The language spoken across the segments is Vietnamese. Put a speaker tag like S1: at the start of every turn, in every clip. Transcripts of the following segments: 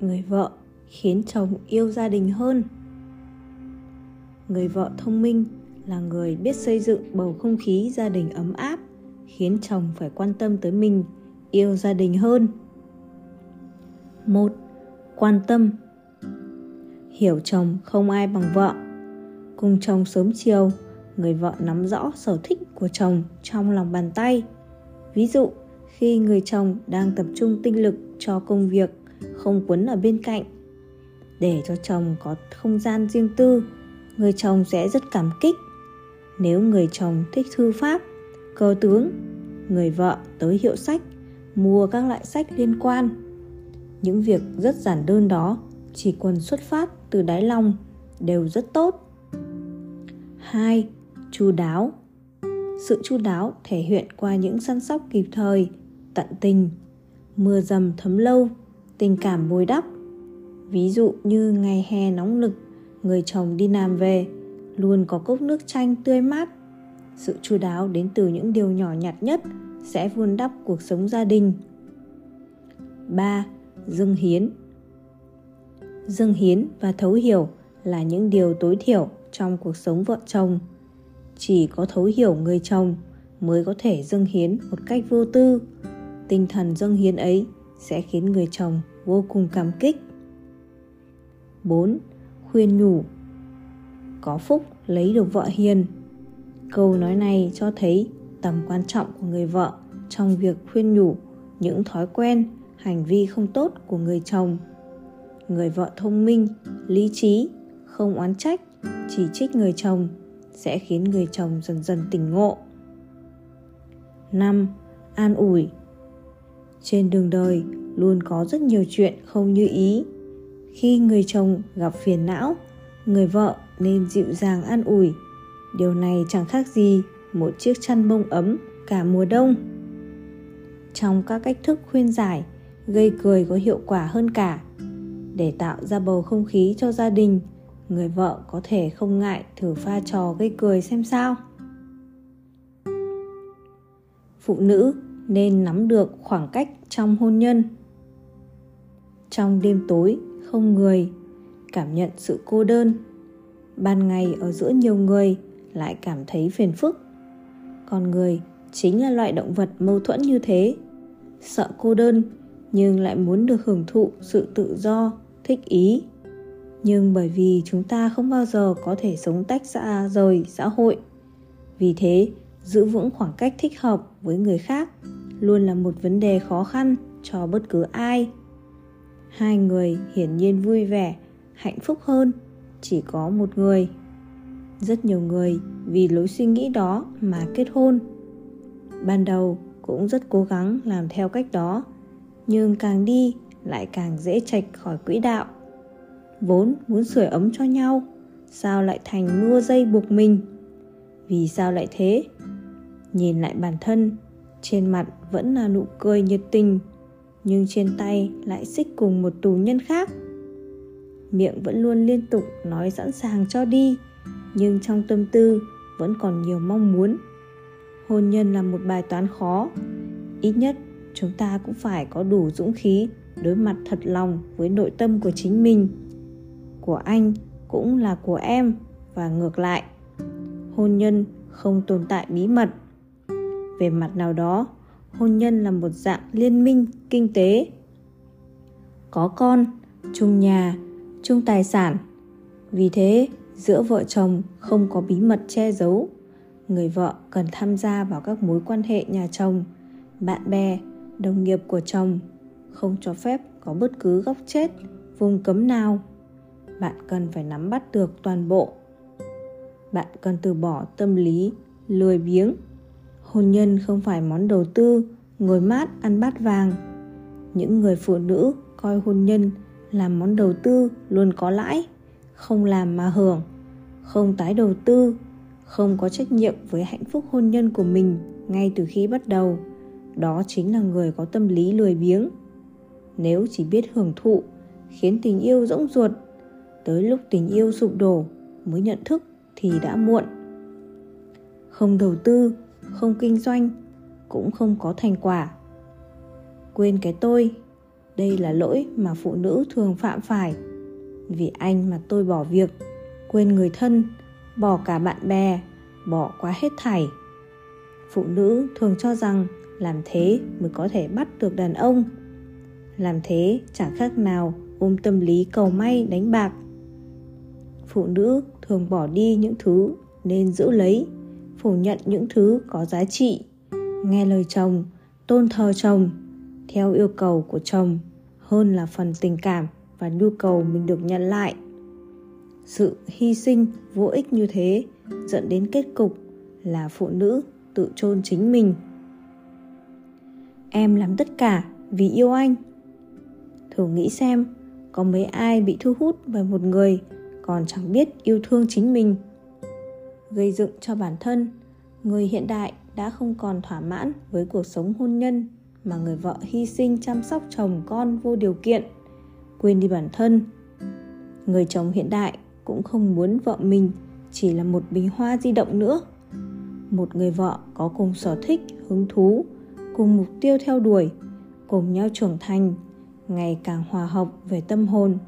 S1: người vợ khiến chồng yêu gia đình hơn. Người vợ thông minh là người biết xây dựng bầu không khí gia đình ấm áp, khiến chồng phải quan tâm tới mình, yêu gia đình hơn. Một, quan tâm. Hiểu chồng không ai bằng vợ. Cùng chồng sớm chiều, người vợ nắm rõ sở thích của chồng trong lòng bàn tay. Ví dụ, khi người chồng đang tập trung tinh lực cho công việc không quấn ở bên cạnh. Để cho chồng có không gian riêng tư người chồng sẽ rất cảm kích. Nếu người chồng thích thư pháp cơ tướng người vợ tới hiệu sách mua các loại sách liên quan. Những việc rất giản đơn đó chỉ cần xuất phát từ đáy lòng đều rất tốt. 2. Chu đáo. Sự chu đáo thể hiện qua những săn sóc kịp thời, tận tình, mưa dầm thấm lâu, tình cảm bồi đắp. Ví dụ như ngày hè nóng nực, người chồng đi làm về, luôn có cốc nước chanh tươi mát. Sự chu đáo đến từ những điều nhỏ nhặt nhất sẽ vun đắp cuộc sống gia đình. 3. Dâng hiến Dâng hiến và thấu hiểu là những điều tối thiểu trong cuộc sống vợ chồng. Chỉ có thấu hiểu người chồng mới có thể dâng hiến một cách vô tư. Tinh thần dâng hiến ấy sẽ khiến người chồng vô cùng cảm kích. 4. Khuyên nhủ Có phúc lấy được vợ hiền Câu nói này cho thấy tầm quan trọng của người vợ trong việc khuyên nhủ những thói quen, hành vi không tốt của người chồng. Người vợ thông minh, lý trí, không oán trách, chỉ trích người chồng sẽ khiến người chồng dần dần tỉnh ngộ. 5. An ủi trên đường đời luôn có rất nhiều chuyện không như ý. Khi người chồng gặp phiền não, người vợ nên dịu dàng an ủi. Điều này chẳng khác gì một chiếc chăn bông ấm cả mùa đông. Trong các cách thức khuyên giải, gây cười có hiệu quả hơn cả. Để tạo ra bầu không khí cho gia đình, người vợ có thể không ngại thử pha trò gây cười xem sao. Phụ nữ nên nắm được khoảng cách trong hôn nhân. Trong đêm tối không người, cảm nhận sự cô đơn. Ban ngày ở giữa nhiều người lại cảm thấy phiền phức con người chính là loại động vật mâu thuẫn như thế sợ cô đơn nhưng lại muốn được hưởng thụ sự tự do thích ý nhưng bởi vì chúng ta không bao giờ có thể sống tách ra rời xã hội vì thế giữ vững khoảng cách thích hợp với người khác luôn là một vấn đề khó khăn cho bất cứ ai. Hai người hiển nhiên vui vẻ, hạnh phúc hơn chỉ có một người. Rất nhiều người vì lối suy nghĩ đó mà kết hôn. Ban đầu cũng rất cố gắng làm theo cách đó, nhưng càng đi lại càng dễ chạch khỏi quỹ đạo. Vốn muốn sưởi ấm cho nhau, sao lại thành mưa dây buộc mình? Vì sao lại thế? Nhìn lại bản thân, trên mặt vẫn là nụ cười nhiệt tình, nhưng trên tay lại xích cùng một tù nhân khác. Miệng vẫn luôn liên tục nói sẵn sàng cho đi, nhưng trong tâm tư vẫn còn nhiều mong muốn. Hôn nhân là một bài toán khó, ít nhất chúng ta cũng phải có đủ dũng khí đối mặt thật lòng với nội tâm của chính mình. Của anh cũng là của em, và ngược lại. Hôn nhân không tồn tại bí mật về mặt nào đó, hôn nhân là một dạng liên minh, kinh tế. Có con, chung nhà, chung tài sản. Vì thế, giữa vợ chồng không có bí mật che giấu, người vợ cần tham gia vào các mối quan hệ nhà chồng, bạn bè, đồng nghiệp của chồng, không cho phép có bất cứ góc chết, vùng cấm nào. Bạn cần phải nắm bắt được toàn bộ. Bạn cần từ bỏ tâm lý, lười biếng hôn nhân không phải món đầu tư, ngồi mát ăn bát vàng. Những người phụ nữ coi hôn nhân là món đầu tư luôn có lãi, không làm mà hưởng, không tái đầu tư, không có trách nhiệm với hạnh phúc hôn nhân của mình ngay từ khi bắt đầu. Đó chính là người có tâm lý lười biếng. Nếu chỉ biết hưởng thụ, khiến tình yêu rỗng ruột, tới lúc tình yêu sụp đổ mới nhận thức thì đã muộn. Không đầu tư không kinh doanh, cũng không có thành quả. Quên cái tôi, đây là lỗi mà phụ nữ thường phạm phải. Vì anh mà tôi bỏ việc, quên người thân, bỏ cả bạn bè, bỏ quá hết thảy. Phụ nữ thường cho rằng làm thế mới có thể bắt được đàn ông. Làm thế chẳng khác nào ôm tâm lý cầu may đánh bạc. Phụ nữ thường bỏ đi những thứ nên giữ lấy phủ nhận những thứ có giá trị. Nghe lời chồng, tôn thờ chồng, theo yêu cầu của chồng hơn là phần tình cảm và nhu cầu mình được nhận lại. Sự hy sinh vô ích như thế dẫn đến kết cục là phụ nữ tự chôn chính mình. Em làm tất cả vì yêu anh. Thử nghĩ xem, có mấy ai bị thu hút bởi một người còn chẳng biết yêu thương chính mình? Gây dựng cho bản thân. Người hiện đại đã không còn thỏa mãn với cuộc sống hôn nhân mà người vợ hy sinh chăm sóc chồng con vô điều kiện, quên đi bản thân. Người chồng hiện đại cũng không muốn vợ mình chỉ là một bình hoa di động nữa. Một người vợ có cùng sở thích, hứng thú, cùng mục tiêu theo đuổi, cùng nhau trưởng thành, ngày càng hòa hợp về tâm hồn.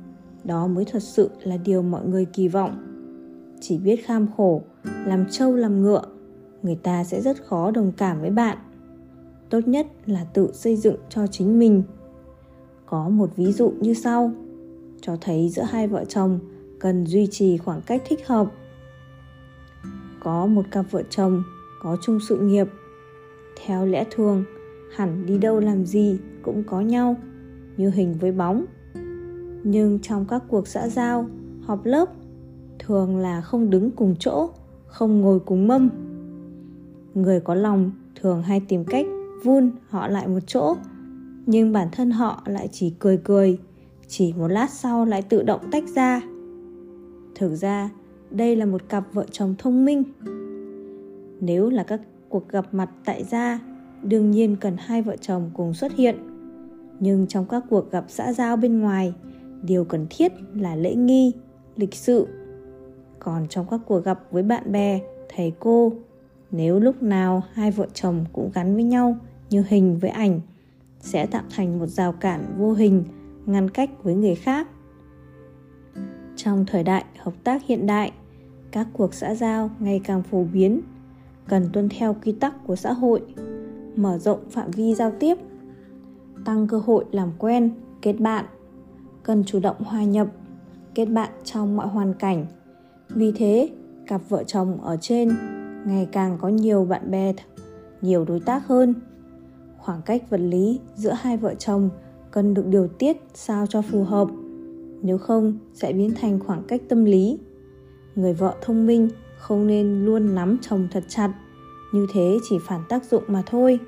S1: Đó mới thật sự là điều mọi người kỳ vọng. Chỉ biết kham khổ làm trâu, làm ngựa, người ta sẽ rất khó đồng cảm với bạn. Tốt nhất là tự xây dựng cho chính mình. Có một ví dụ như sau, cho thấy giữa hai vợ chồng cần duy trì khoảng cách thích hợp. Có một cặp vợ chồng có chung sự nghiệp, theo lẽ thường, hẳn đi đâu làm gì cũng có nhau, như hình với bóng. Nhưng trong các cuộc xã giao, họp lớp, thường là không đứng cùng chỗ không ngồi cùng mâm. Người có lòng thường hay tìm cách vun họ lại một chỗ, nhưng bản thân họ lại chỉ cười cười, chỉ một lát sau lại tự động tách ra. Thực ra, đây là một cặp vợ chồng thông minh. Nếu là các cuộc gặp mặt tại gia, đương nhiên cần hai vợ chồng cùng xuất hiện. Nhưng trong các cuộc gặp xã giao bên ngoài, điều cần thiết là lễ nghi, lịch sự còn trong các cuộc gặp với bạn bè, thầy cô. Nếu lúc nào hai vợ chồng cũng gắn với nhau như hình với ảnh, sẽ tạo thành một rào cản vô hình, ngăn cách với người khác. Trong thời đại hợp tác hiện đại, các cuộc xã giao ngày càng phổ biến, cần tuân theo quy tắc của xã hội, mở rộng phạm vi giao tiếp, tăng cơ hội làm quen, kết bạn, cần chủ động hòa nhập, kết bạn trong mọi hoàn cảnh vì thế, cặp vợ chồng ở trên ngày càng có nhiều bạn bè, nhiều đối tác hơn. Khoảng cách vật lý giữa hai vợ chồng cần được điều tiết sao cho phù hợp, nếu không sẽ biến thành khoảng cách tâm lý. Người vợ thông minh không nên luôn nắm chồng thật chặt, như thế chỉ phản tác dụng mà thôi.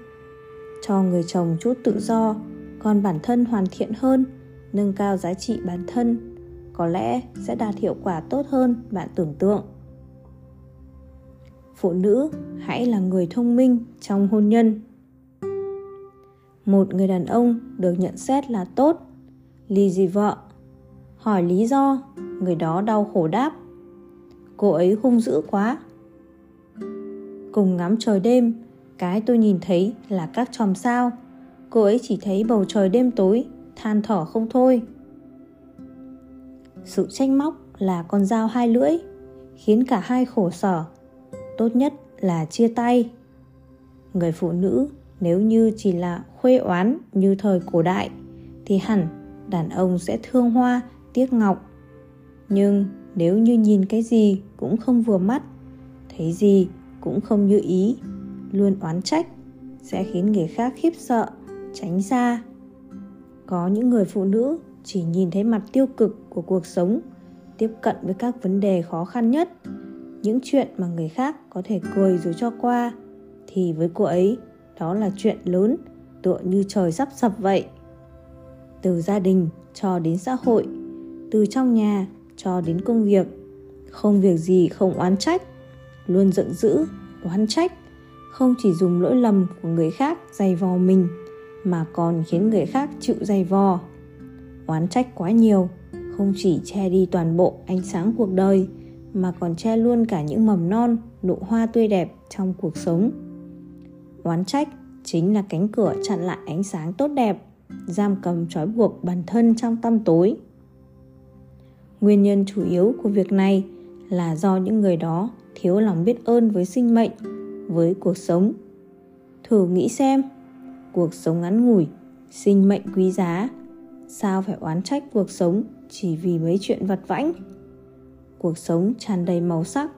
S1: Cho người chồng chút tự do, còn bản thân hoàn thiện hơn, nâng cao giá trị bản thân có lẽ sẽ đạt hiệu quả tốt hơn bạn tưởng tượng. Phụ nữ, hãy là người thông minh trong hôn nhân. Một người đàn ông được nhận xét là tốt, ly dị vợ. Hỏi lý do, người đó đau khổ đáp, cô ấy hung dữ quá. Cùng ngắm trời đêm, cái tôi nhìn thấy là các chòm sao. Cô ấy chỉ thấy bầu trời đêm tối, than thở không thôi sự tranh móc là con dao hai lưỡi, khiến cả hai khổ sở. Tốt nhất là chia tay. Người phụ nữ, nếu như chỉ là khuê oán như thời cổ đại, thì hẳn đàn ông sẽ thương hoa, tiếc ngọc. Nhưng nếu như nhìn cái gì cũng không vừa mắt, thấy gì cũng không như ý, luôn oán trách sẽ khiến người khác khiếp sợ, tránh xa. Có những người phụ nữ chỉ nhìn thấy mặt tiêu cực của cuộc sống, tiếp cận với các vấn đề khó khăn nhất. Những chuyện mà người khác có thể cười rồi cho qua, thì với cô ấy, đó là chuyện lớn, tựa như trời sắp sập vậy. Từ gia đình cho đến xã hội, từ trong nhà cho đến công việc, không việc gì không oán trách, luôn giận dữ, oán trách, không chỉ dùng lỗi lầm của người khác dày vò mình, mà còn khiến người khác chịu dày vò oán trách quá nhiều. Không chỉ che đi toàn bộ ánh sáng cuộc đời, mà còn che luôn cả những mầm non, nụ hoa tươi đẹp trong cuộc sống. Oán trách chính là cánh cửa chặn lại ánh sáng tốt đẹp, giam cầm trói buộc bản thân trong tăm tối. Nguyên nhân chủ yếu của việc này là do những người đó thiếu lòng biết ơn với sinh mệnh, với cuộc sống. Thử nghĩ xem, cuộc sống ngắn ngủi, sinh mệnh quý giá sao phải oán trách cuộc sống chỉ vì mấy chuyện vặt vãnh? Cuộc sống tràn đầy màu sắc.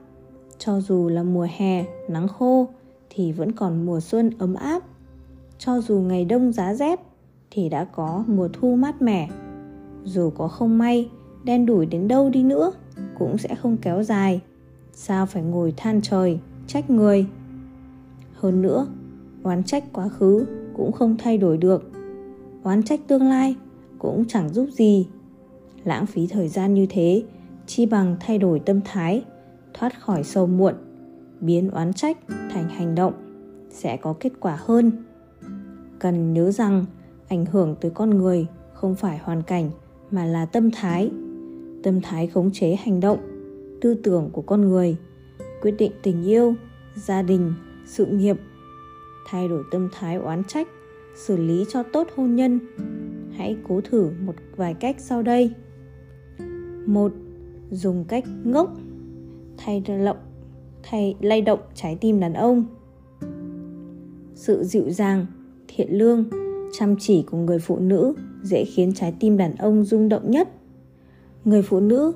S1: Cho dù là mùa hè, nắng khô, thì vẫn còn mùa xuân ấm áp. Cho dù ngày đông giá rét, thì đã có mùa thu mát mẻ. Dù có không may, đen đủi đến đâu đi nữa, cũng sẽ không kéo dài. Sao phải ngồi than trời, trách người? Hơn nữa, oán trách quá khứ cũng không thay đổi được. Oán trách tương lai cũng chẳng giúp gì. Lãng phí thời gian như thế, chi bằng thay đổi tâm thái, thoát khỏi sâu muộn, biến oán trách thành hành động, sẽ có kết quả hơn. Cần nhớ rằng, ảnh hưởng tới con người không phải hoàn cảnh mà là tâm thái. Tâm thái khống chế hành động, tư tưởng của con người, quyết định tình yêu, gia đình, sự nghiệp, thay đổi tâm thái oán trách, xử lý cho tốt hôn nhân hãy cố thử một vài cách sau đây. Một, dùng cách ngốc, thay lộng, thay, lay động trái tim đàn ông. Sự dịu dàng, thiện lương, chăm chỉ của người phụ nữ dễ khiến trái tim đàn ông rung động nhất. Người phụ nữ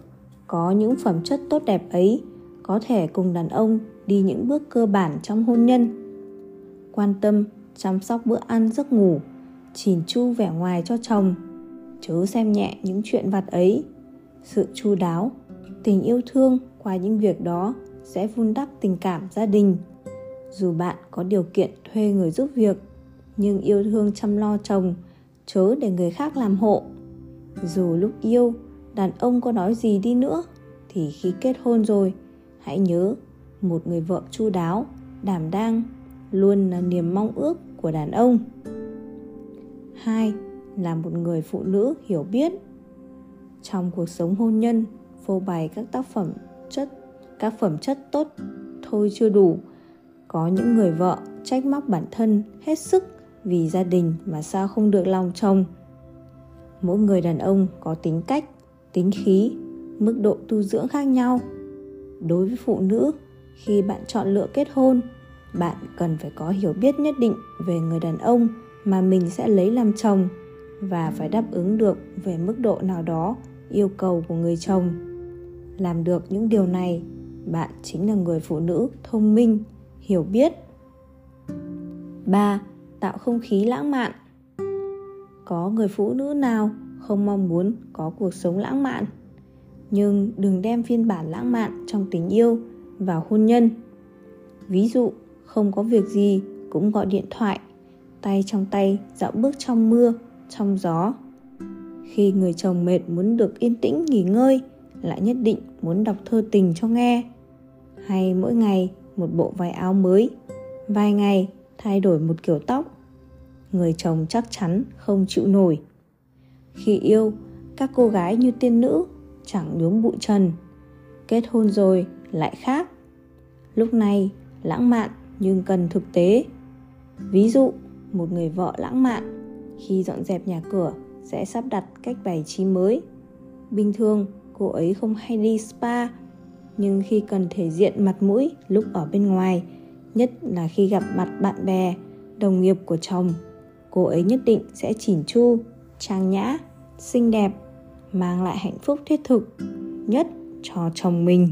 S1: có những phẩm chất tốt đẹp ấy có thể cùng đàn ông đi những bước cơ bản trong hôn nhân. Quan tâm, chăm sóc bữa ăn, giấc ngủ chỉn chu vẻ ngoài cho chồng. Chớ xem nhẹ những chuyện vặt ấy. Sự chu đáo, tình yêu thương qua những việc đó sẽ vun đắp tình cảm gia đình. Dù bạn có điều kiện thuê người giúp việc, nhưng yêu thương chăm lo chồng, chớ để người khác làm hộ. Dù lúc yêu, đàn ông có nói gì đi nữa, thì khi kết hôn rồi, hãy nhớ một người vợ chu đáo, đảm đang luôn là niềm mong ước của đàn ông hai, là một người phụ nữ hiểu biết. Trong cuộc sống hôn nhân, phô bày các tác phẩm chất, các phẩm chất tốt thôi chưa đủ. Có những người vợ trách móc bản thân hết sức vì gia đình mà sao không được lòng chồng. Mỗi người đàn ông có tính cách, tính khí, mức độ tu dưỡng khác nhau. Đối với phụ nữ, khi bạn chọn lựa kết hôn, bạn cần phải có hiểu biết nhất định về người đàn ông mà mình sẽ lấy làm chồng và phải đáp ứng được về mức độ nào đó yêu cầu của người chồng. Làm được những điều này, bạn chính là người phụ nữ thông minh, hiểu biết. 3. Tạo không khí lãng mạn. Có người phụ nữ nào không mong muốn có cuộc sống lãng mạn? Nhưng đừng đem phiên bản lãng mạn trong tình yêu vào hôn nhân. Ví dụ, không có việc gì cũng gọi điện thoại tay trong tay, dạo bước trong mưa, trong gió. Khi người chồng mệt muốn được yên tĩnh nghỉ ngơi, lại nhất định muốn đọc thơ tình cho nghe. Hay mỗi ngày một bộ váy áo mới, vài ngày thay đổi một kiểu tóc. Người chồng chắc chắn không chịu nổi. Khi yêu, các cô gái như tiên nữ, chẳng nhuốm bụi trần. Kết hôn rồi lại khác. Lúc này, lãng mạn nhưng cần thực tế. Ví dụ một người vợ lãng mạn. Khi dọn dẹp nhà cửa, sẽ sắp đặt cách bày trí mới. Bình thường, cô ấy không hay đi spa, nhưng khi cần thể diện mặt mũi lúc ở bên ngoài, nhất là khi gặp mặt bạn bè, đồng nghiệp của chồng, cô ấy nhất định sẽ chỉn chu, trang nhã, xinh đẹp, mang lại hạnh phúc thiết thực nhất cho chồng mình.